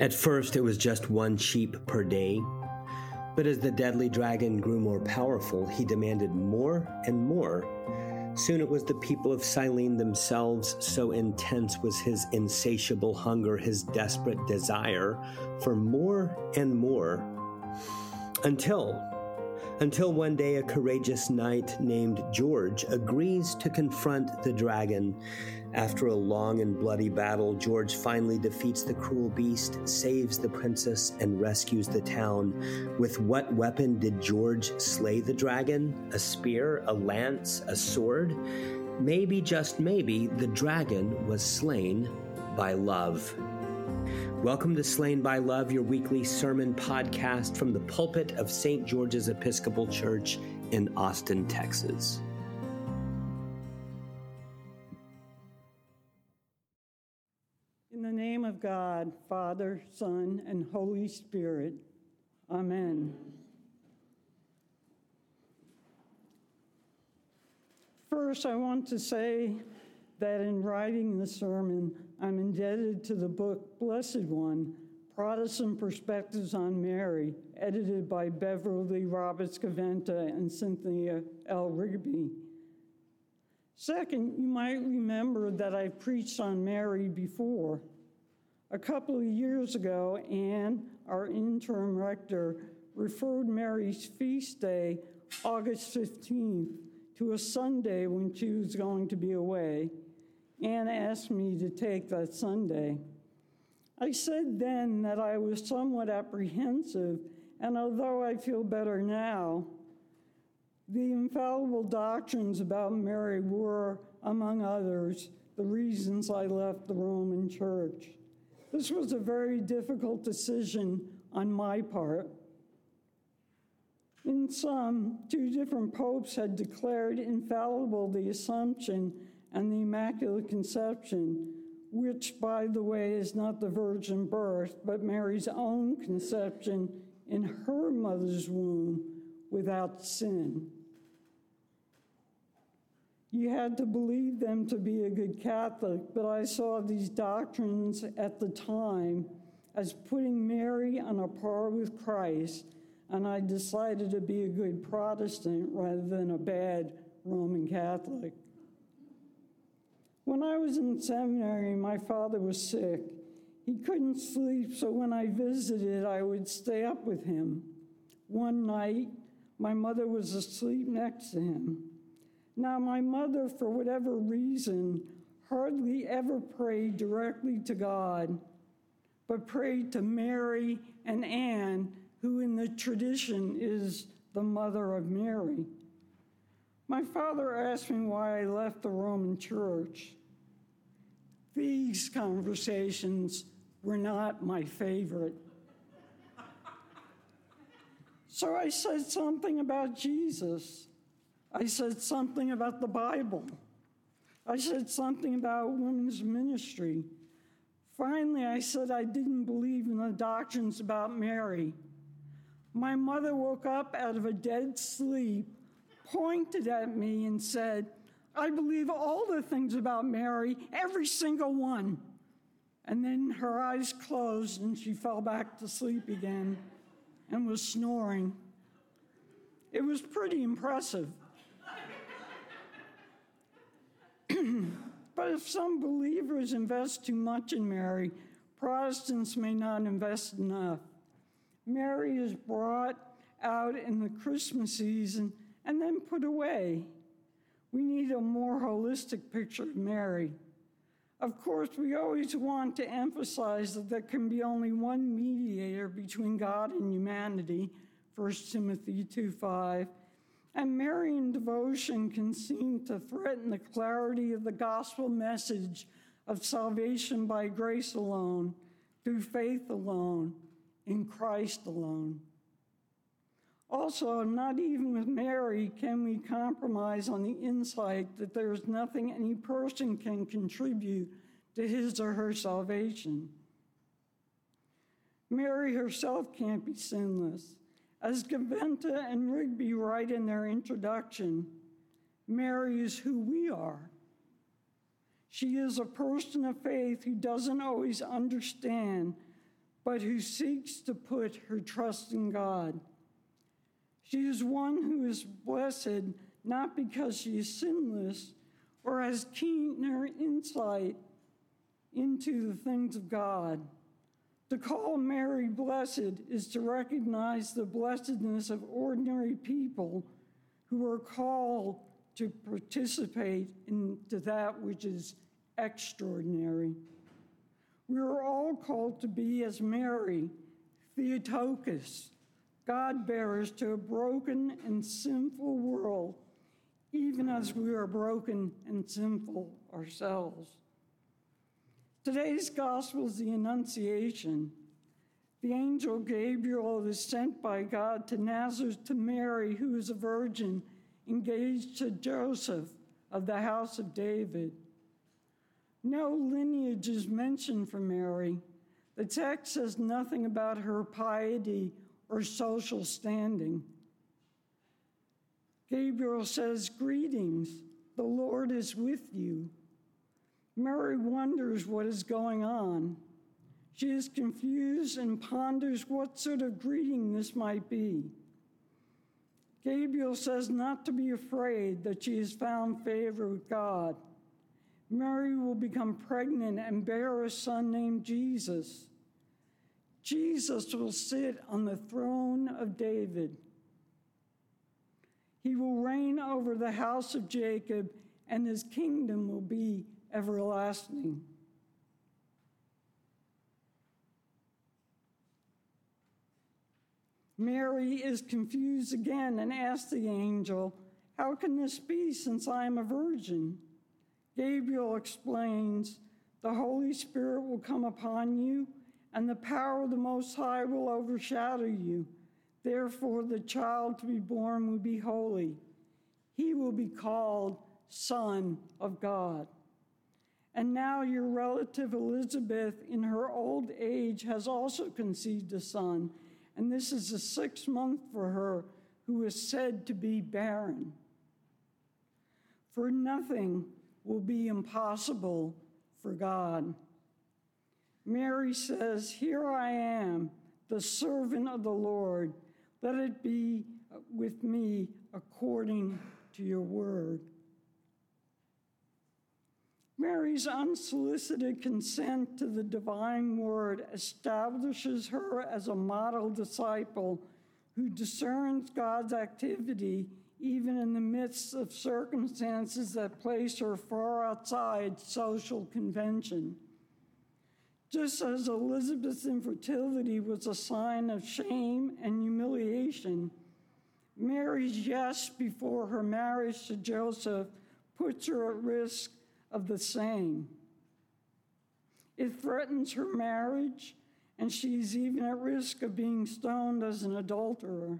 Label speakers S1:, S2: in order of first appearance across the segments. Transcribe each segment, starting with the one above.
S1: At first, it was just one sheep per day. But as the deadly dragon grew more powerful, he demanded more and more. Soon it was the people of Silene themselves, so intense was his insatiable hunger, his desperate desire for more and more. Until until one day a courageous knight named George agrees to confront the dragon. After a long and bloody battle, George finally defeats the cruel beast, saves the princess, and rescues the town. With what weapon did George slay the dragon? A spear, a lance, a sword? Maybe, just maybe, the dragon was slain by love. Welcome to Slain by Love, your weekly sermon podcast from the pulpit of St. George's Episcopal Church in Austin, Texas.
S2: In the name of God, Father, Son, and Holy Spirit, Amen. First, I want to say that in writing the sermon, I'm indebted to the book Blessed One Protestant Perspectives on Mary, edited by Beverly Roberts Gaventa and Cynthia L. Rigby. Second, you might remember that I preached on Mary before. A couple of years ago, Anne, our interim rector, referred Mary's feast day, August 15th, to a Sunday when she was going to be away. Anne asked me to take that Sunday. I said then that I was somewhat apprehensive, and although I feel better now, the infallible doctrines about Mary were, among others, the reasons I left the Roman Church. This was a very difficult decision on my part. In sum, two different popes had declared infallible the Assumption and the Immaculate Conception, which, by the way, is not the virgin birth, but Mary's own conception in her mother's womb without sin. You had to believe them to be a good Catholic, but I saw these doctrines at the time as putting Mary on a par with Christ, and I decided to be a good Protestant rather than a bad Roman Catholic. When I was in seminary, my father was sick. He couldn't sleep, so when I visited, I would stay up with him. One night, my mother was asleep next to him. Now, my mother, for whatever reason, hardly ever prayed directly to God, but prayed to Mary and Anne, who in the tradition is the mother of Mary. My father asked me why I left the Roman Church. These conversations were not my favorite. So I said something about Jesus. I said something about the Bible. I said something about women's ministry. Finally, I said I didn't believe in the doctrines about Mary. My mother woke up out of a dead sleep, pointed at me, and said, I believe all the things about Mary, every single one. And then her eyes closed and she fell back to sleep again and was snoring. It was pretty impressive. but if some believers invest too much in Mary, Protestants may not invest enough. Mary is brought out in the Christmas season and then put away. We need a more holistic picture of Mary. Of course, we always want to emphasize that there can be only one mediator between God and humanity, 1 Timothy 2 5. And Marian devotion can seem to threaten the clarity of the gospel message of salvation by grace alone, through faith alone, in Christ alone. Also, not even with Mary can we compromise on the insight that there is nothing any person can contribute to his or her salvation. Mary herself can't be sinless. As Gaventa and Rigby write in their introduction, Mary is who we are. She is a person of faith who doesn't always understand but who seeks to put her trust in God. She is one who is blessed not because she is sinless or has keener insight into the things of God. To call Mary blessed is to recognize the blessedness of ordinary people who are called to participate into that which is extraordinary. We are all called to be as Mary, Theotokos, God bearers to a broken and sinful world, even as we are broken and sinful ourselves. Today's gospel is the Annunciation. The angel Gabriel is sent by God to Nazareth to Mary, who is a virgin, engaged to Joseph of the house of David. No lineage is mentioned for Mary. The text says nothing about her piety or social standing. Gabriel says, Greetings, the Lord is with you. Mary wonders what is going on. She is confused and ponders what sort of greeting this might be. Gabriel says not to be afraid that she has found favor with God. Mary will become pregnant and bear a son named Jesus. Jesus will sit on the throne of David. He will reign over the house of Jacob, and his kingdom will be everlasting. Mary is confused again and asks the angel, How can this be since I am a virgin? Gabriel explains, The Holy Spirit will come upon you, and the power of the Most High will overshadow you. Therefore, the child to be born will be holy. He will be called Son of God. And now your relative Elizabeth, in her old age, has also conceived a son, and this is the sixth month for her, who is said to be barren. For nothing will be impossible for God. Mary says, Here I am, the servant of the Lord. Let it be with me according to your word. Mary's unsolicited consent to the divine word establishes her as a model disciple who discerns God's activity even in the midst of circumstances that place her far outside social convention. Just as Elizabeth's infertility was a sign of shame and humiliation, Mary's yes before her marriage to Joseph puts her at risk of the same. It threatens her marriage, and she's even at risk of being stoned as an adulterer.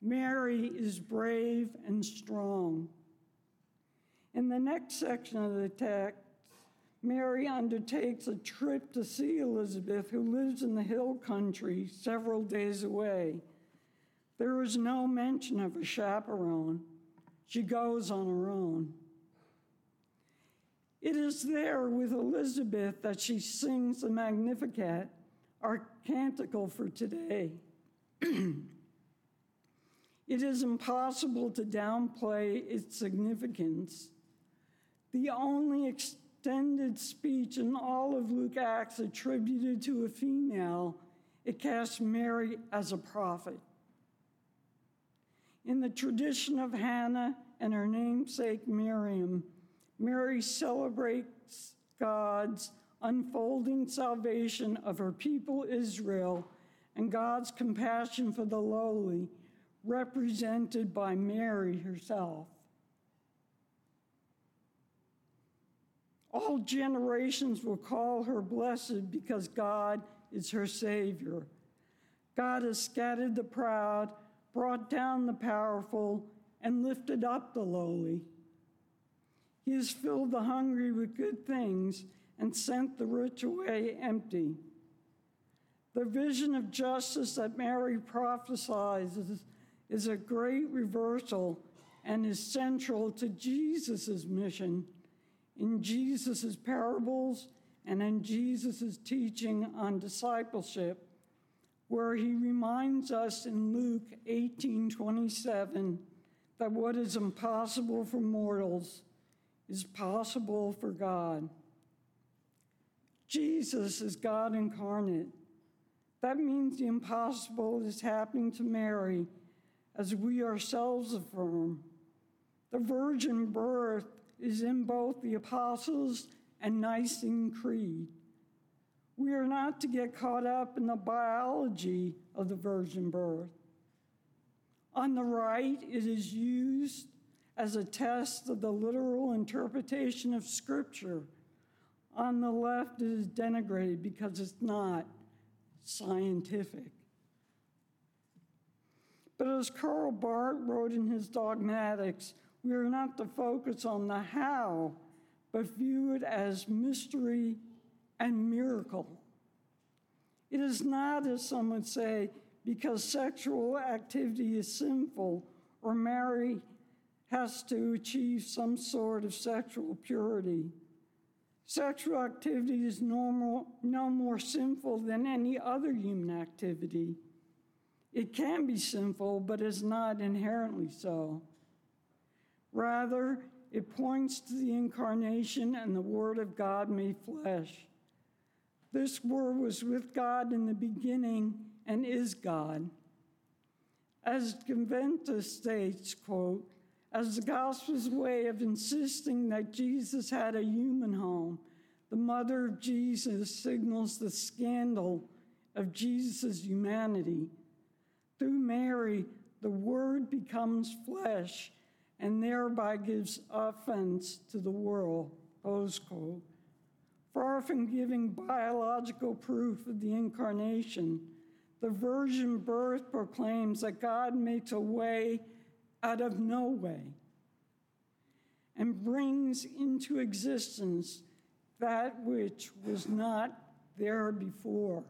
S2: Mary is brave and strong. In the next section of the text, Mary undertakes a trip to see Elizabeth, who lives in the hill country several days away. There is no mention of a chaperone. She goes on her own. It is there with Elizabeth that she sings the Magnificat, our canticle for today. it is impossible to downplay its significance. The only extended speech in all of Luke Acts attributed to a female, it casts Mary as a prophet. In the tradition of Hannah and her namesake Miriam, Mary celebrates God's unfolding salvation of her people Israel and God's compassion for the lowly, represented by Mary herself. All generations will call her blessed because God is her Savior. God has scattered the proud, brought down the powerful, and lifted up the lowly. He has filled the hungry with good things and sent the rich away empty. The vision of justice that Mary prophesies is, a great reversal and is central to Jesus' mission. In Jesus' parables and in Jesus' teaching on discipleship, where he reminds us in Luke 18 27 that what is impossible for mortals is possible for God. Jesus is God incarnate. That means the impossible is happening to Mary, as we ourselves affirm. The virgin birth is in both the Apostles' and Nicene Creed. We are not to get caught up in the biology of the virgin birth. On the right, it is used as a test of the literal interpretation of Scripture. On the left, it is denigrated because it's not scientific. But as Karl Barth wrote in his Dogmatics, we are not to focus on the how, but view it as mystery and miracle. It is not, as some would say, because sexual activity is sinful or Mary has to achieve some sort of sexual purity. Sexual activity is normal, no more sinful than any other human activity. It can be sinful, but is not inherently so. Rather, it points to the incarnation and the Word of God made flesh. This Word was with God in the beginning and is God. As Gaventa states, quote, as the gospel's way of insisting that Jesus had a human home, the mother of Jesus signals the scandal of Jesus' humanity. Through Mary, the Word becomes flesh and thereby gives offense to the world. Quote. Far from giving biological proof of the incarnation, the virgin birth proclaims that God makes a way out of no way and brings into existence that which was not there before.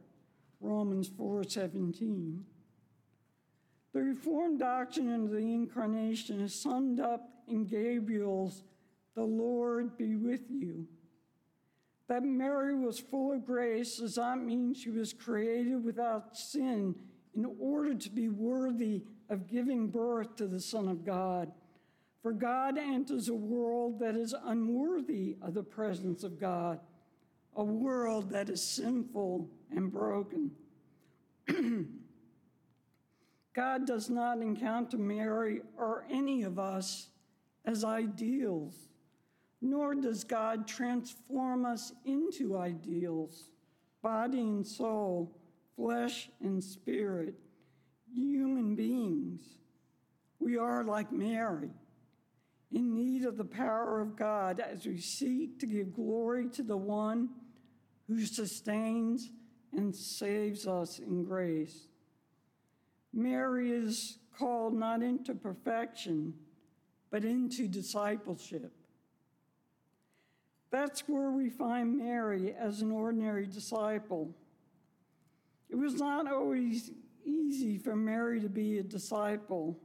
S2: Romans 4:17. The Reformed doctrine of the Incarnation is summed up in Gabriel's, The Lord be with you. That Mary was full of grace does not mean she was created without sin in order to be worthy of giving birth to the Son of God. For God enters a world that is unworthy of the presence of God, a world that is sinful and broken. God does not encounter Mary or any of us as ideals, nor does God transform us into ideals, body and soul, flesh and spirit, human beings. We are like Mary, in need of the power of God as we seek to give glory to the one who sustains and saves us in grace. Mary is called not into perfection, but into discipleship. That's where we find Mary as an ordinary disciple. It was not always easy for Mary to be a disciple.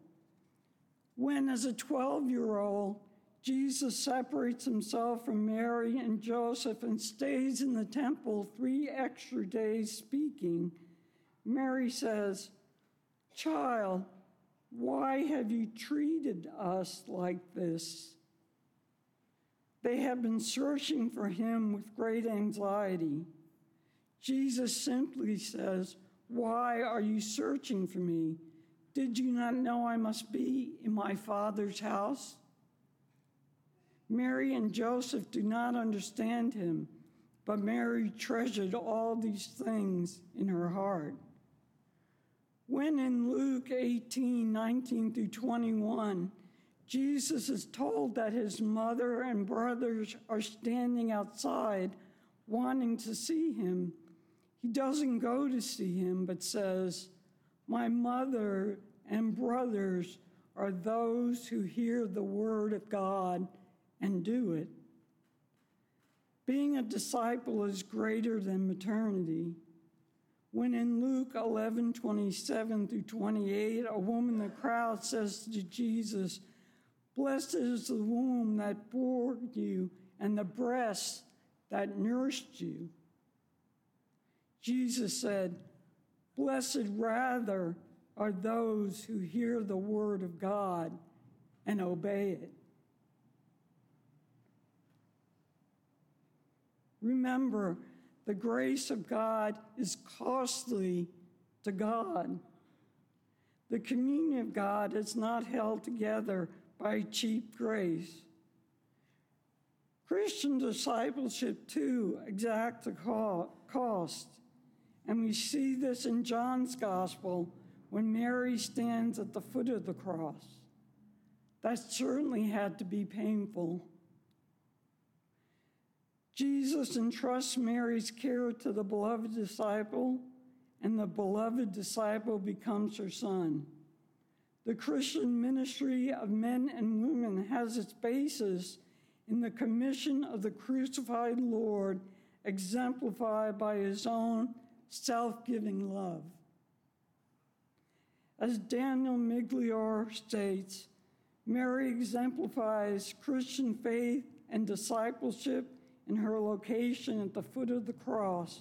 S2: When, as a 12 year old, Jesus separates himself from Mary and Joseph and stays in the temple three extra days speaking, Mary says, Child, why have you treated us like this? They have been searching for him with great anxiety. Jesus simply says, Why are you searching for me? Did you not know I must be in my Father's house? Mary and Joseph do not understand him, but Mary treasured all these things in her heart. When in Luke 18 19 through 21, Jesus is told that his mother and brothers are standing outside wanting to see him, he doesn't go to see him, but says, My mother and brothers are those who hear the word of God and do it. Being a disciple is greater than maternity. When in Luke 11 27 through 28, a woman in the crowd says to Jesus, Blessed is the womb that bore you and the breast that nourished you. Jesus said, Blessed rather are those who hear the word of God and obey it. Remember, the grace of God is costly to God. The communion of God is not held together by cheap grace. Christian discipleship, too, exacts a cost. And we see this in John's gospel when Mary stands at the foot of the cross. That certainly had to be painful. Jesus entrusts Mary's care to the beloved disciple, and the beloved disciple becomes her son. The Christian ministry of men and women has its basis in the commission of the crucified Lord, exemplified by his own self giving love. As Daniel Migliore states, Mary exemplifies Christian faith and discipleship in her location at the foot of the cross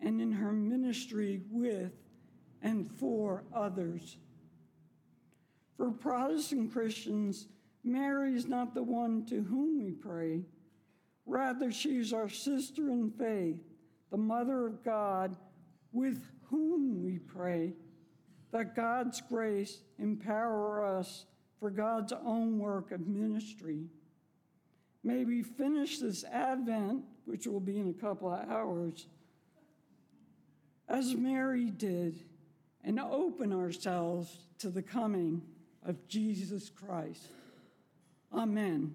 S2: and in her ministry with and for others. For Protestant Christians, Mary is not the one to whom we pray. Rather, she is our sister in faith, the Mother of God, with whom we pray, that God's grace empower us for God's own work of ministry. May we finish this Advent, which will be in a couple of hours, as Mary did, and open ourselves to the coming of Jesus Christ. Amen.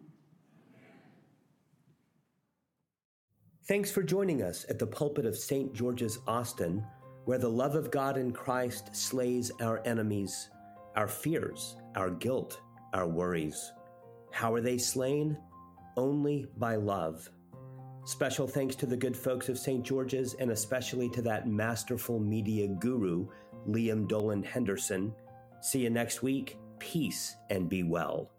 S1: Thanks for joining us at the pulpit of St. George's, Austin, where the love of God in Christ slays our enemies, our fears, our guilt, our worries. How are they slain? Only by love. Special thanks to the good folks of St. George's and especially to that masterful media guru, Liam Dolan Henderson. See you next week. Peace and be well.